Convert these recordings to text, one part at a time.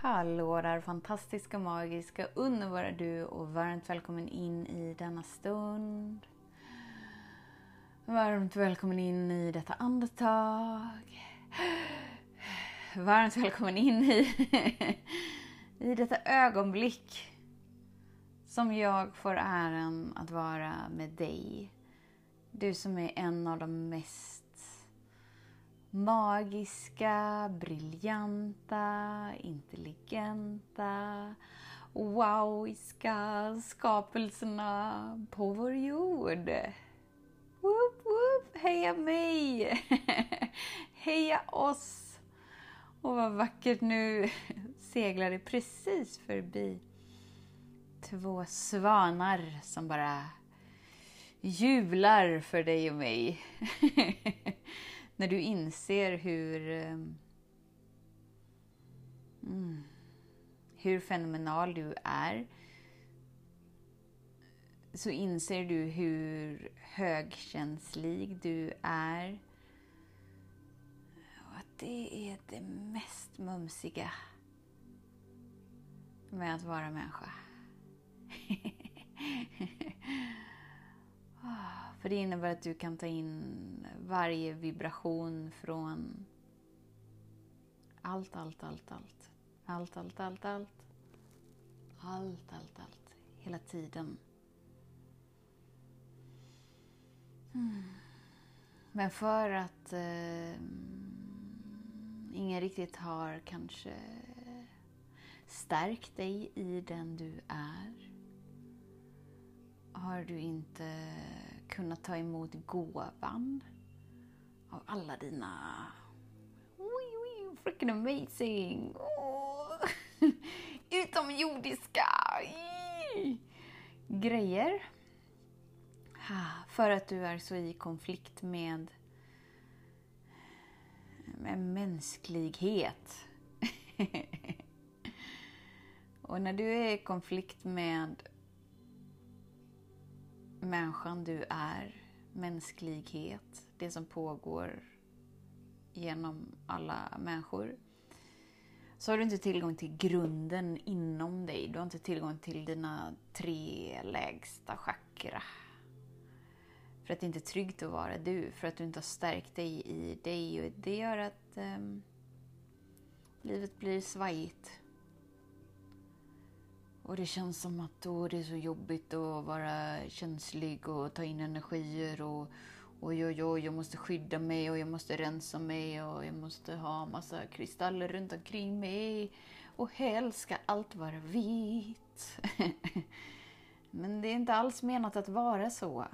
Hallå där fantastiska, magiska, underbara du och varmt välkommen in i denna stund. Varmt välkommen in i detta andetag. Varmt välkommen in i, i detta ögonblick som jag får äran att vara med dig. Du som är en av de mest magiska, briljanta, intelligenta, wowiska skapelserna på vår jord. Woop, woop, heja mig! heja oss! Och vad vackert nu seglar det precis förbi två svanar som bara jublar för dig och mig. När du inser hur ehm, mm, hur fenomenal du är så inser du hur högkänslig du är. Och att det är det mest mumsiga med att vara människa. För det innebär att du kan ta in varje vibration från allt, allt, allt, allt. Allt, allt, allt, allt. Allt, allt, allt. Hela tiden. Mm. Men för att eh, ingen riktigt har kanske stärkt dig i den du är har du inte kunnat ta emot gåvan av alla dina wee, freaking amazing, oh, utomjordiska grejer. För att du är så i konflikt med, med mänsklighet. Och när du är i konflikt med människan du är, mänsklighet, det som pågår genom alla människor, så har du inte tillgång till grunden inom dig. Du har inte tillgång till dina tre lägsta chakra. För att det inte är tryggt att vara du, för att du inte har stärkt dig i dig. Och det gör att eh, livet blir svajigt. Och det känns som att då det är så jobbigt att vara känslig och ta in energier och oj, oj, oj, jag måste skydda mig och jag måste rensa mig och jag måste ha massa kristaller runt omkring mig. Och helst ska allt vara vitt. Men det är inte alls menat att vara så.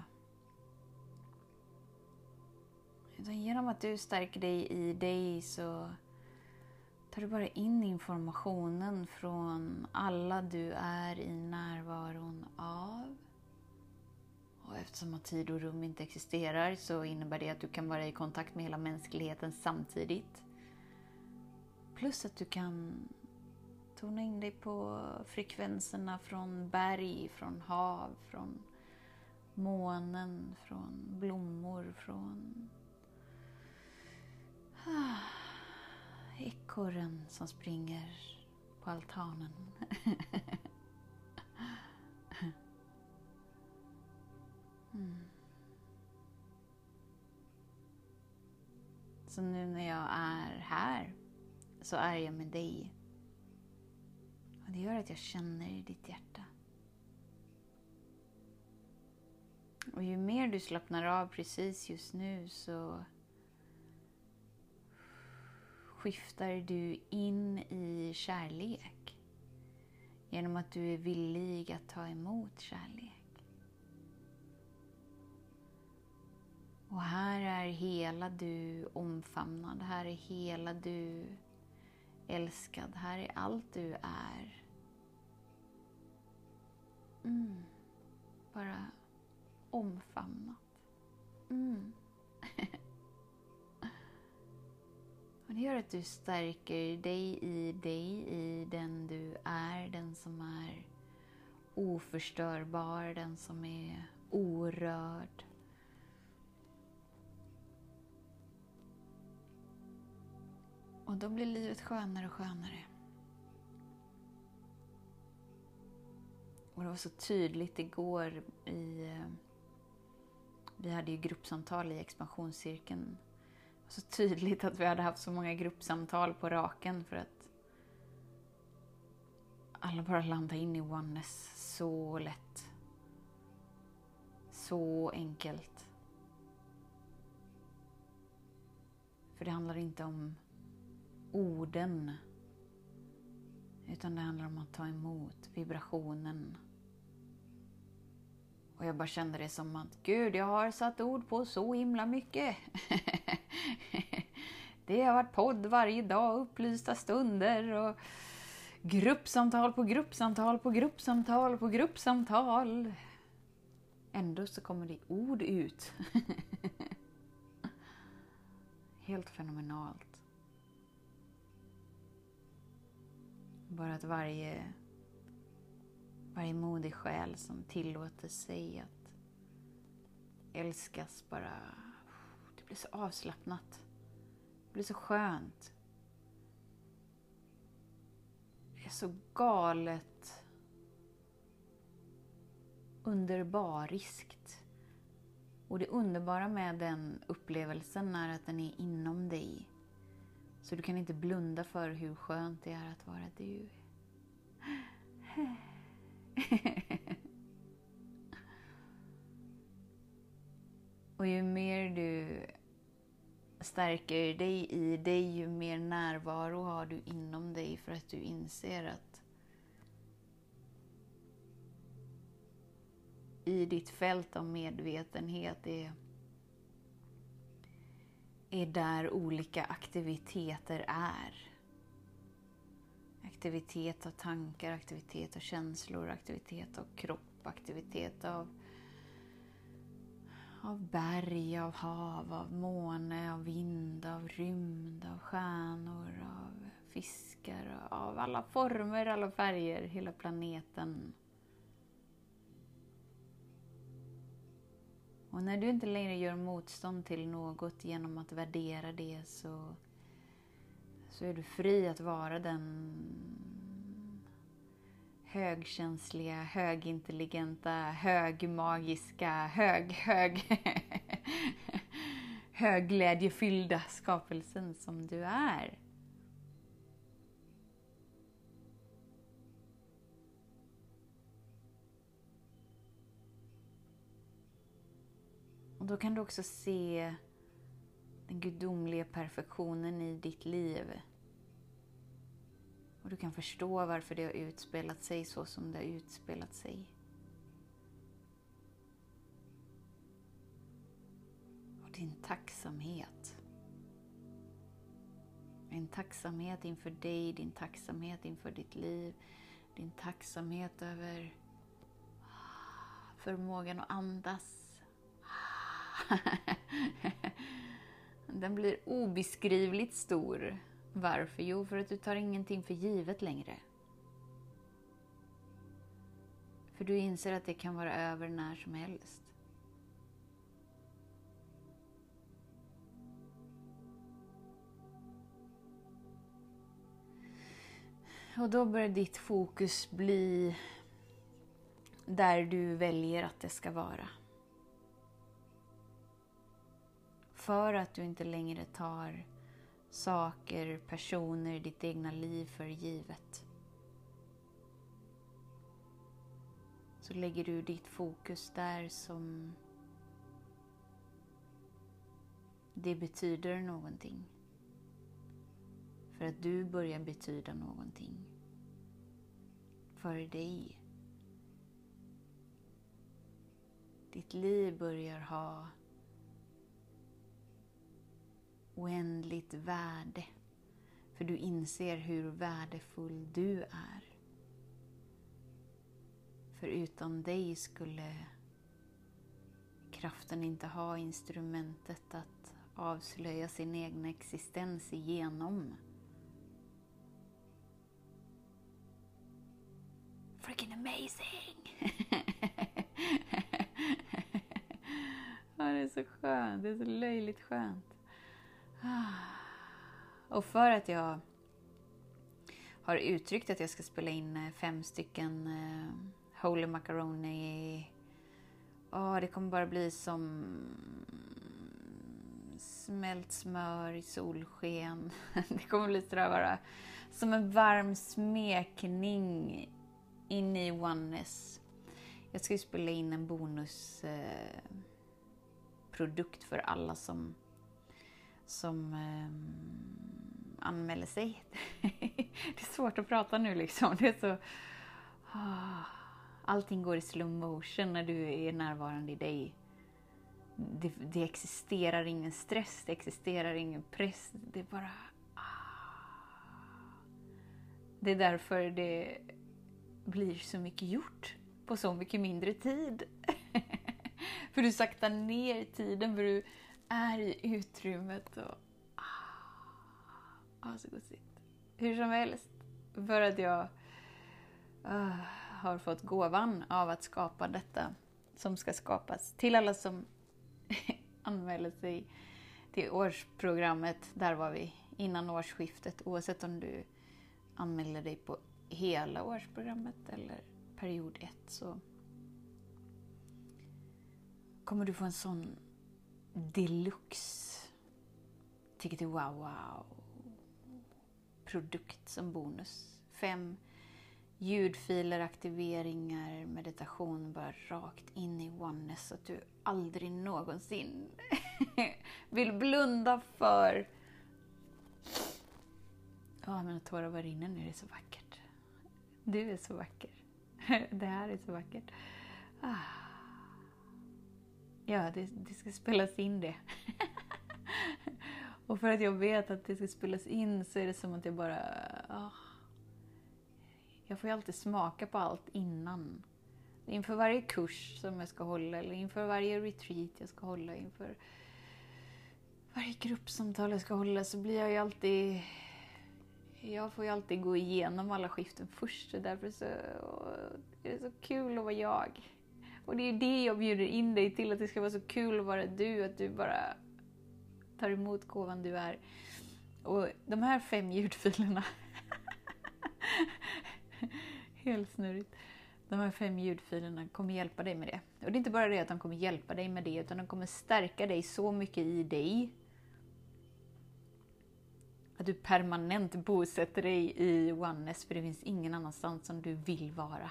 Utan genom att du stärker dig i dig så tar du bara in informationen från alla du är i närvaron av. Och eftersom att tid och rum inte existerar så innebär det att du kan vara i kontakt med hela mänskligheten samtidigt. Plus att du kan tona in dig på frekvenserna från berg, från hav, från månen, från blommor, från ah ekorren som springer på altanen. Mm. Så nu när jag är här så är jag med dig. Och det gör att jag känner i ditt hjärta. Och ju mer du slappnar av precis just nu så skiftar du in i kärlek genom att du är villig att ta emot kärlek. Och här är hela du omfamnad, här är hela du älskad, här är allt du är. Mm. Bara omfamnat. Mm. Men det gör att du stärker dig i dig, i den du är, den som är oförstörbar, den som är orörd. Och då blir livet skönare och skönare. Och det var så tydligt igår i... Eh, vi hade ju gruppsamtal i expansionscirkeln. Så tydligt att vi hade haft så många gruppsamtal på raken för att alla bara landade in i oneness så lätt. Så enkelt. För det handlar inte om orden. Utan det handlar om att ta emot vibrationen. Och jag bara kände det som att Gud, jag har satt ord på så himla mycket. det har varit podd varje dag, upplysta stunder och gruppsamtal på gruppsamtal på gruppsamtal på gruppsamtal. Ändå så kommer det ord ut. Helt fenomenalt. Bara att varje, varje modig själ som tillåter sig att älskas bara... Det blir så avslappnat. Det blir så skönt. Det är så galet underbariskt. Och det underbara med den upplevelsen är att den är inom dig. Så du kan inte blunda för hur skönt det är att vara du. Och ju mer du stärker dig i dig, ju mer närvaro har du inom dig för att du inser att i ditt fält av medvetenhet är är där olika aktiviteter är. Aktivitet av tankar, aktivitet av känslor, aktivitet av kropp, aktivitet av, av berg, av hav, av måne, av vind, av rymd, av stjärnor, av fiskar, av alla former, alla färger, hela planeten. Och när du inte längre gör motstånd till något genom att värdera det så, så är du fri att vara den högkänsliga, högintelligenta, högmagiska, hög, hög, högglädjefyllda skapelsen som du är. Och då kan du också se den gudomliga perfektionen i ditt liv. Och du kan förstå varför det har utspelat sig så som det har utspelat sig. Och din tacksamhet. Din tacksamhet inför dig, din tacksamhet inför ditt liv, din tacksamhet över förmågan att andas Den blir obeskrivligt stor. Varför? Jo, för att du tar ingenting för givet längre. För du inser att det kan vara över när som helst. Och då börjar ditt fokus bli där du väljer att det ska vara. För att du inte längre tar saker, personer, ditt egna liv för givet. Så lägger du ditt fokus där som det betyder någonting. För att du börjar betyda någonting. För dig. Ditt liv börjar ha oändligt värde. För du inser hur värdefull du är. För utan dig skulle kraften inte ha instrumentet att avslöja sin egen existens igenom. Freaking amazing! ja, det är så skönt. Det är så löjligt skönt. Och för att jag har uttryckt att jag ska spela in eh, fem stycken uh, Holy Macaroni. Oh, det kommer bara bli som smält smör i solsken. det kommer bli sådär bara som en varm smekning in i oneness. Jag ska ju spela in en bonusprodukt eh, för alla som, som eh, anmäler sig. det är svårt att prata nu liksom. Det är så... Ah, allting går i slow motion när du är närvarande i dig. Det, det existerar ingen stress, det existerar ingen press. Det är bara... Ah. Det är därför det blir så mycket gjort på så mycket mindre tid. för du saktar ner tiden, för du är i utrymmet. Och, ah, så gosigt. Hur som helst, för att jag ah, uh, har fått gåvan av att skapa detta som ska skapas. Till alla som anmäler sig till årsprogrammet, där var vi innan årsskiftet, oavsett om du anmäler dig på hela årsprogrammet eller period 1 så kommer du få en sån deluxe Ticket wow wow produkt som bonus. Fem ljudfiler, aktiveringar, meditation bara rakt in i oneness så att du aldrig någonsin vill blunda för... Ja, oh, mina tårar bara rinner nu. Det är så vackert. Du är så vacker. Det här är så vackert. Ah. Ja, det, det ska spelas in det. Och för att jag vet att det ska spelas in så är det som att jag bara... Oh. Jag får ju alltid smaka på allt innan. Inför varje kurs som jag ska hålla, eller inför varje retreat jag ska hålla, inför varje gruppsamtal jag ska hålla så blir jag ju alltid jag får ju alltid gå igenom alla skiften först, så därför så är det så kul att vara jag. Och det är ju det jag bjuder in dig till, att det ska vara så kul att vara du, att du bara tar emot gåvan du är. Och de här fem ljudfilerna, helt snurrigt. De här fem ljudfilerna kommer hjälpa dig med det. Och det är inte bara det att de kommer hjälpa dig med det, utan de kommer stärka dig så mycket i dig att du permanent bosätter dig i oneness, för det finns ingen annanstans som du vill vara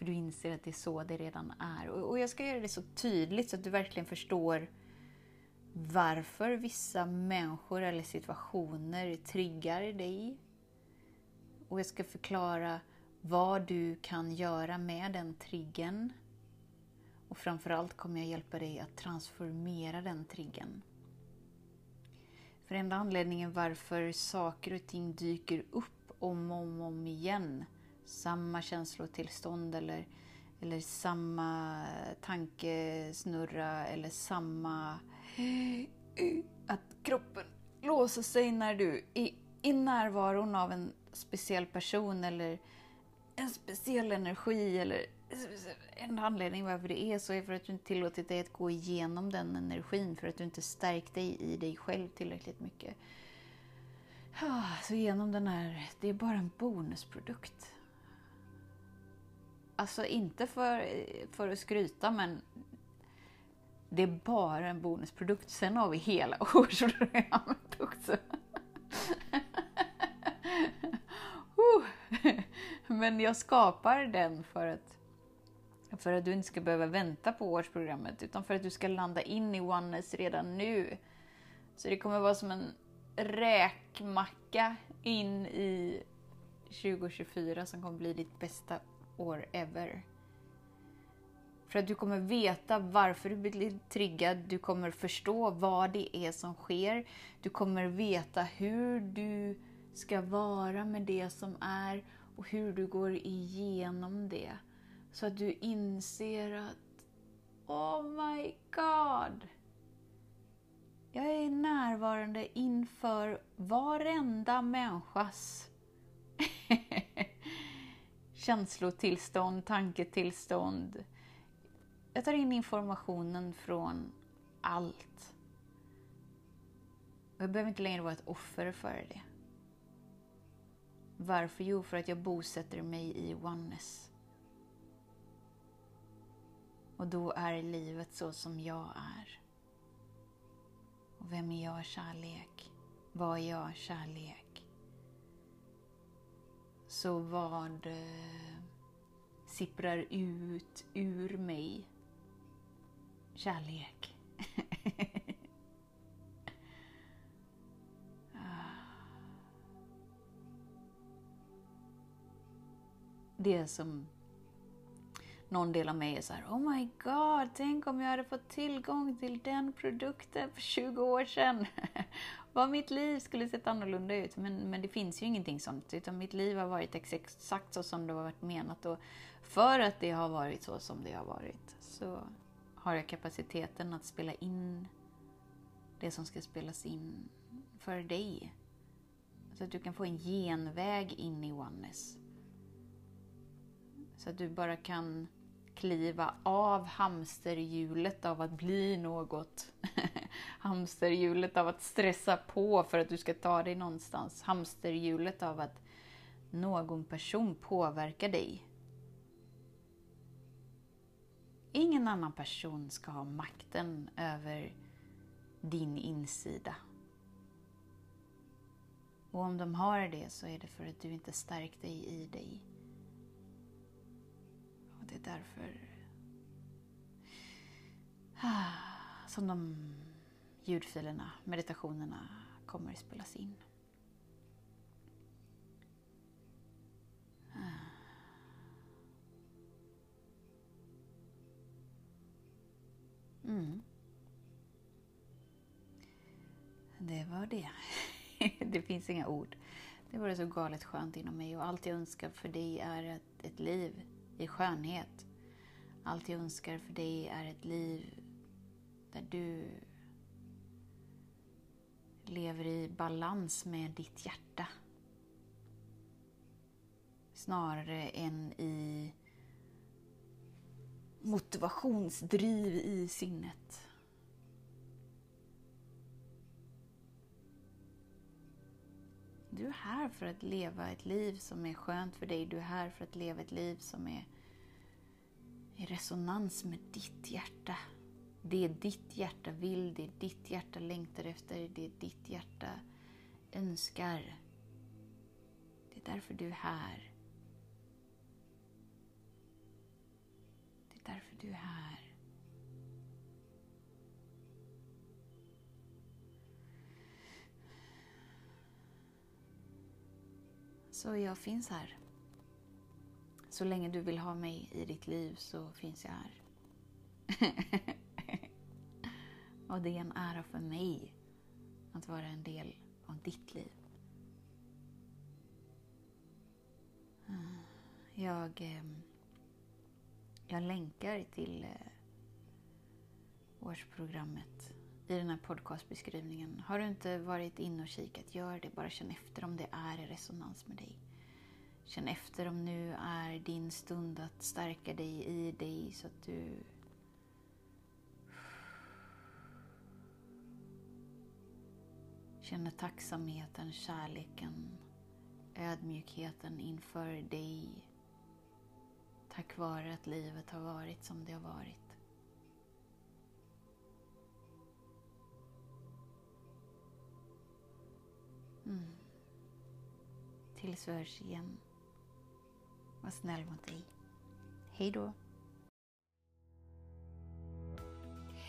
för du inser att det är så det redan är. Och jag ska göra det så tydligt så att du verkligen förstår varför vissa människor eller situationer triggar dig. Och jag ska förklara vad du kan göra med den triggen. Och framförallt kommer jag hjälpa dig att transformera den triggen. För enda anledningen varför saker och ting dyker upp om och om, om igen, samma känslotillstånd eller, eller samma tankesnurra eller samma... Att kroppen låser sig när du i, i närvaron av en speciell person eller en speciell energi eller en anledning varför det är så är för att du inte tillåtit dig att gå igenom den energin, för att du inte stärkt dig i dig själv tillräckligt mycket. Ah, så genom den här, det är bara en bonusprodukt. Alltså inte för, för att skryta, men det är bara en bonusprodukt. Sen har vi hela årsprogrammet också. Men jag skapar den för att för att du inte ska behöva vänta på årsprogrammet, utan för att du ska landa in i oneness redan nu. Så det kommer vara som en räkmacka in i 2024 som kommer bli ditt bästa år ever. För att du kommer veta varför du blir triggad, du kommer förstå vad det är som sker, du kommer veta hur du ska vara med det som är och hur du går igenom det. Så att du inser att Oh my God! Jag är närvarande inför varenda människas känslotillstånd, tanketillstånd. Jag tar in informationen från allt. Och jag behöver inte längre vara ett offer för det. Varför? Jo, för att jag bosätter mig i oneness. Och då är livet så som jag är. Och vem är jag kärlek? Vad är jag kärlek? Så vad eh, sipprar ut ur mig? Kärlek. det som någon del av mig är så här, Oh my god, tänk om jag hade fått tillgång till den produkten för 20 år sedan. Vad mitt liv skulle sett annorlunda ut. Men, men det finns ju ingenting sånt. Utan mitt liv har varit exakt så som det har varit menat. Och för att det har varit så som det har varit så har jag kapaciteten att spela in det som ska spelas in för dig. Så att du kan få en genväg in i oneness. Så att du bara kan kliva av hamsterhjulet av att bli något. hamsterhjulet av att stressa på för att du ska ta dig någonstans. Hamsterhjulet av att någon person påverkar dig. Ingen annan person ska ha makten över din insida. Och om de har det så är det för att du inte stärkt dig i dig. Det är därför ah, som de ljudfilerna, meditationerna kommer att spelas in. Mm. Det var det. det finns inga ord. Det var så galet skönt inom mig och allt jag önskar för dig är ett, ett liv i skönhet. Allt jag önskar för dig är ett liv där du lever i balans med ditt hjärta. Snarare än i motivationsdriv i sinnet. Du är här för att leva ett liv som är skönt för dig. Du är här för att leva ett liv som är i resonans med ditt hjärta. Det ditt hjärta vill, det ditt hjärta längtar efter, det ditt hjärta önskar. Det är därför du är här. Det är därför du är här. Så jag finns här. Så länge du vill ha mig i ditt liv så finns jag här. Och det är en ära för mig att vara en del av ditt liv. Ah, jag, eh, jag länkar till eh, årsprogrammet i den här podcastbeskrivningen. Har du inte varit inne och kikat, gör det. Bara känn efter om det är i resonans med dig. Känn efter om nu är din stund att stärka dig i dig så att du känner tacksamheten, kärleken, ödmjukheten inför dig. Tack vare att livet har varit som det har varit. Mm. Tills vi hörs igen. Var snäll mot dig. Hej då.